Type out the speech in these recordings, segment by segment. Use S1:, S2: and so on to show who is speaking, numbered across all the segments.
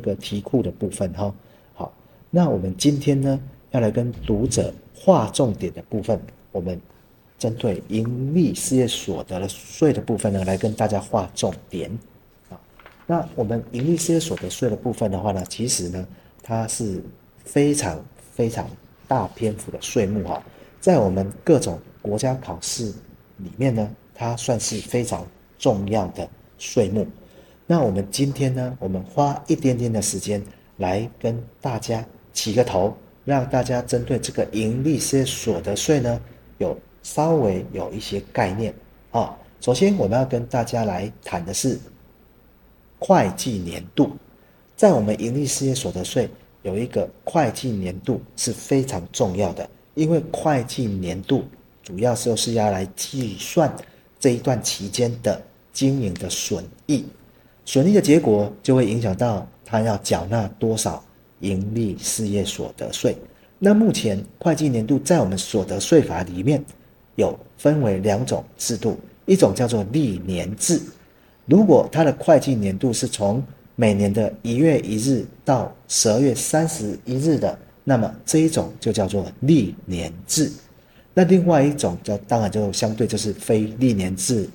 S1: 这个题库的部分哈。好，那我们今天呢，要来跟读者划重点的部分，我们针对盈利事业所得的税的部分呢，来跟大家划重点。啊，那我们盈利事业所得税的部分的话呢，其实呢，它是非常非常大篇幅的税目哈，在我们各种国家考试里面呢，它算是非常重要的税目。那我们今天呢，我们花一点点的时间来跟大家起个头，让大家针对这个盈利事业所得税呢，有稍微有一些概念啊。首先，我们要跟大家来谈的是会计年度，在我们盈利事业所得税有一个会计年度是非常重要的，因为会计年度主要就是要来计算这一段期间的经营的损益。损益的结果就会影响到他要缴纳多少盈利事业所得税。那目前会计年度在我们所得税法里面有分为两种制度，一种叫做历年制。如果他的会计年度是从每年的一月一日到十二月三十一日的，那么这一种就叫做历年制。那另外一种就当然就相对就是非历年制。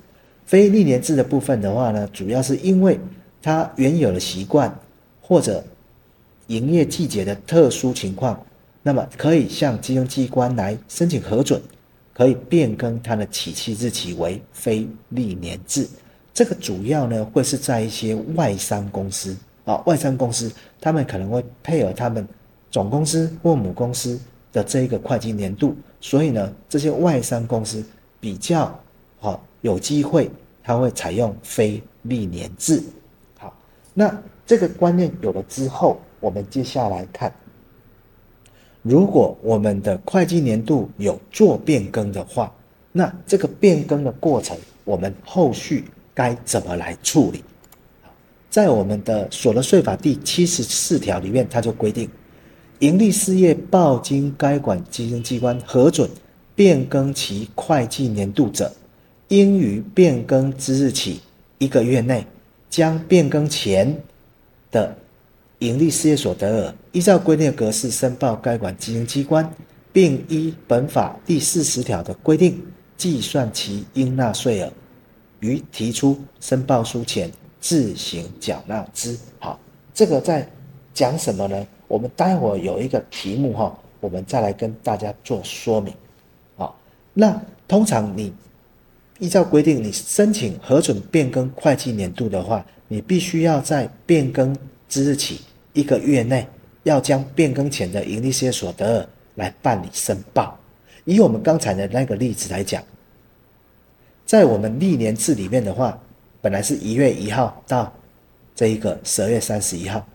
S1: 非历年制的部分的话呢，主要是因为它原有的习惯或者营业季节的特殊情况，那么可以向金融机关来申请核准，可以变更它的起期日期为非历年制。这个主要呢会是在一些外商公司啊，外商公司他们可能会配合他们总公司或母公司的这一个会计年度，所以呢这些外商公司比较好。有机会，他会采用非历年制。好，那这个观念有了之后，我们接下来看，如果我们的会计年度有做变更的话，那这个变更的过程，我们后续该怎么来处理？在我们的所得税法第七十四条里面，它就规定，盈利事业报经该管经营机关核准变更其会计年度者。应于变更之日起一个月内，将变更前的营利事业所得额依照规定的格式申报该管经营机关，并依本法第四十条的规定计算其应纳税额，于提出申报书前自行缴纳之。好，这个在讲什么呢？我们待会有一个题目哈，我们再来跟大家做说明。好，那通常你。依照规定，你申请核准变更会计年度的话，你必须要在变更之日起一个月内，要将变更前的盈利事业所得来办理申报。以我们刚才的那个例子来讲，在我们历年制里面的话，本来是一月一号到这一个十二月三十一号，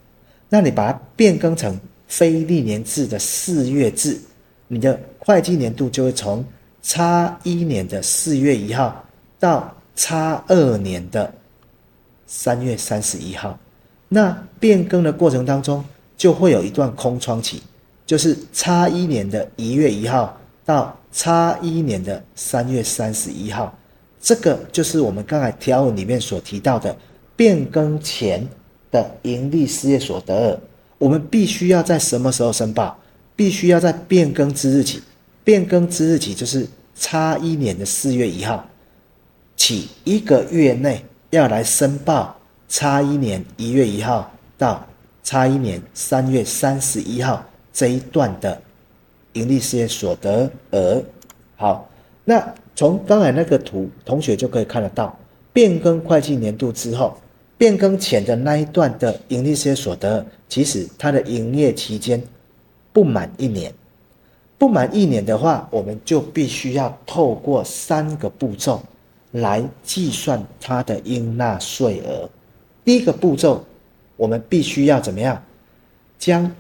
S1: 那你把它变更成非历年制的四月制，你的会计年度就会从。差一年的四月一号到差二年的三月三十一号，那变更的过程当中就会有一段空窗期，就是差一年的一月一号到差一年的三月三十一号，这个就是我们刚才条文里面所提到的变更前的盈利事业所得额，我们必须要在什么时候申报？必须要在变更之日起。变更之日起就是差一年的四月一号起一个月内要来申报差一年一月一号到差一年三月三十一号这一段的盈利事业所得额。好，那从刚才那个图，同学就可以看得到，变更会计年度之后，变更前的那一段的盈利事业所得，其实它的营业期间不满一年。不满一年的话，我们就必须要透过三个步骤来计算它的应纳税额。第一个步骤，我们必须要怎么样？将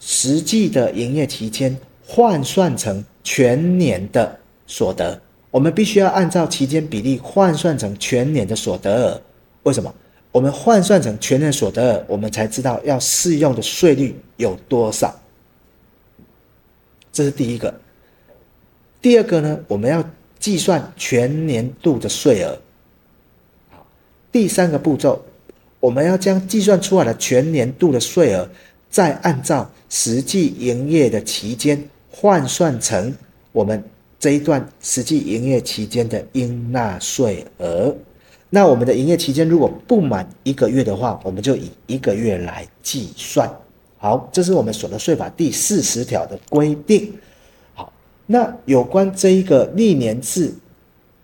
S1: 实际的营业期间换算成全年的所得。我们必须要按照期间比例换算成全年的所得额。为什么？我们换算成全年所得额，我们才知道要适用的税率有多少。这是第一个，第二个呢，我们要计算全年度的税额。第三个步骤，我们要将计算出来的全年度的税额，再按照实际营业的期间换算成我们这一段实际营业期间的应纳税额。那我们的营业期间如果不满一个月的话，我们就以一个月来计算。好，这是我们所得税法第四十条的规定。好，那有关这一个历年制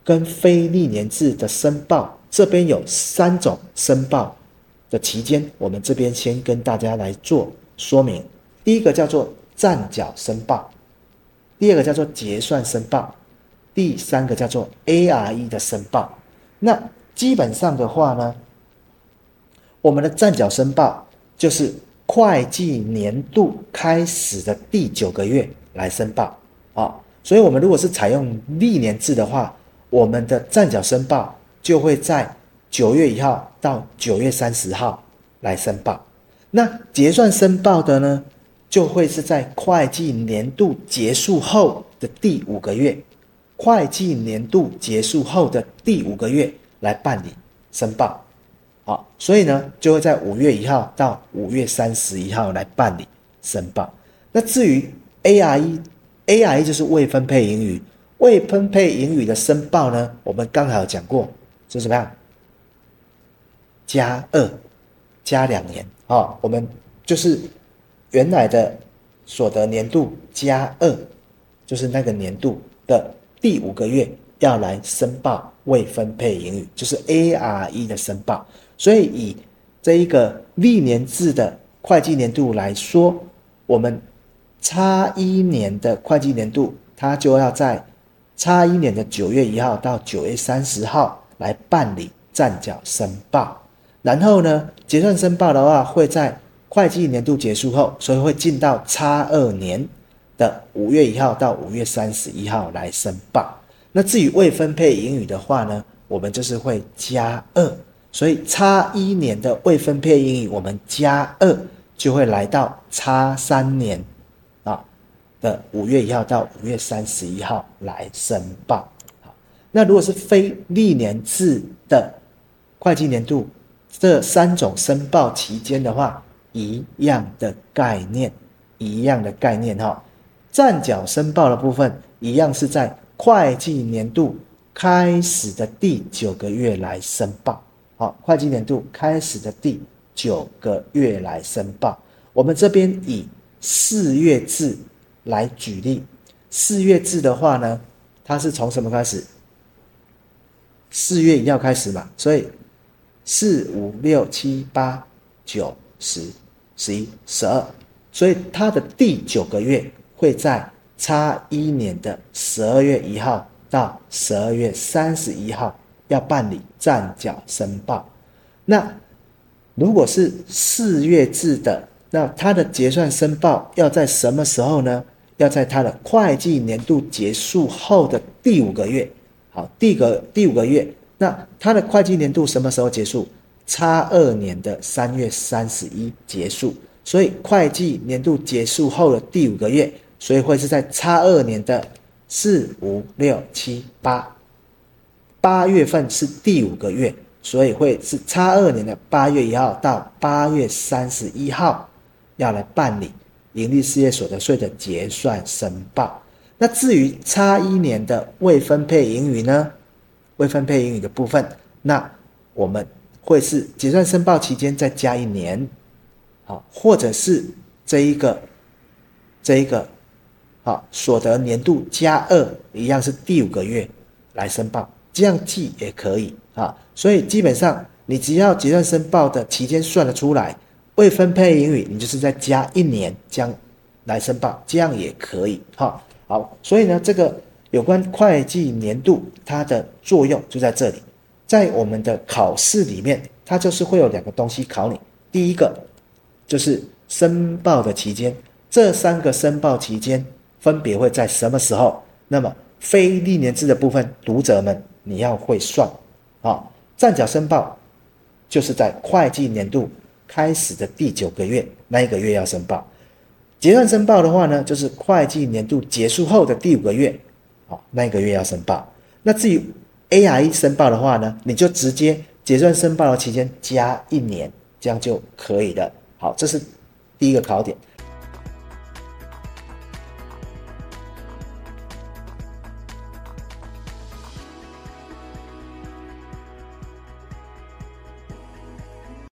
S1: 跟非历年制的申报，这边有三种申报的期间，我们这边先跟大家来做说明。第一个叫做暂缴申报，第二个叫做结算申报，第三个叫做 ARE 的申报。那基本上的话呢，我们的暂缴申报就是会计年度开始的第九个月来申报啊。所以，我们如果是采用历年制的话，我们的暂缴申报就会在九月一号到九月三十号来申报。那结算申报的呢，就会是在会计年度结束后的第五个月，会计年度结束后的第五个月。来办理申报，好，所以呢，就会在五月一号到五月三十一号来办理申报。那至于 ARE，ARE 就是未分配盈余，未分配盈余的申报呢，我们刚才有讲过，是怎么样？加二，加两年啊，我们就是原来的所得年度加二，就是那个年度的第五个月要来申报。未分配盈余就是 ARE 的申报，所以以这一个历年制的会计年度来说，我们差一年的会计年度，它就要在差一年的九月一号到九月三十号来办理暂缴申报，然后呢，结算申报的话会在会计年度结束后，所以会进到差二年的五月一号到五月三十一号来申报。那至于未分配盈余的话呢，我们就是会加二，所以差一年的未分配盈余，我们加二就会来到差三年啊的五月一号到五月三十一号来申报。好，那如果是非历年制的会计年度，这三种申报期间的话，一样的概念，一样的概念哈。暂缴申报的部分，一样是在。会计年度开始的第九个月来申报，好，会计年度开始的第九个月来申报。我们这边以四月制来举例，四月制的话呢，它是从什么开始？四月一号开始嘛，所以四五六七八九十十一十二，所以它的第九个月会在。差一年的十二月一号到十二月三十一号要办理暂缴申报。那如果是四月制的，那它的结算申报要在什么时候呢？要在它的会计年度结束后的第五个月。好，第个第五个月，那它的会计年度什么时候结束？差二年的三月三十一结束。所以会计年度结束后的第五个月。所以会是在差二年的四五六七八，八月份是第五个月，所以会是差二年的八月一号到八月三十一号要来办理盈利事业所得税的结算申报。那至于差一年的未分配盈余呢？未分配盈余的部分，那我们会是结算申报期间再加一年，好，或者是这一个这一个。好，所得年度加二一样是第五个月来申报，这样记也可以啊。所以基本上你只要结算申报的期间算得出来，未分配盈余，你就是再加一年将来申报，这样也可以。哈，好，所以呢，这个有关会计年度它的作用就在这里，在我们的考试里面，它就是会有两个东西考你，第一个就是申报的期间，这三个申报期间。分别会在什么时候？那么非历年制的部分，读者们你要会算啊。暂缴申报就是在会计年度开始的第九个月那一个月要申报。结算申报的话呢，就是会计年度结束后的第五个月，好，那一个月要申报。那至于 AIE 申报的话呢，你就直接结算申报的期间加一年，这样就可以了。好，这是第一个考点。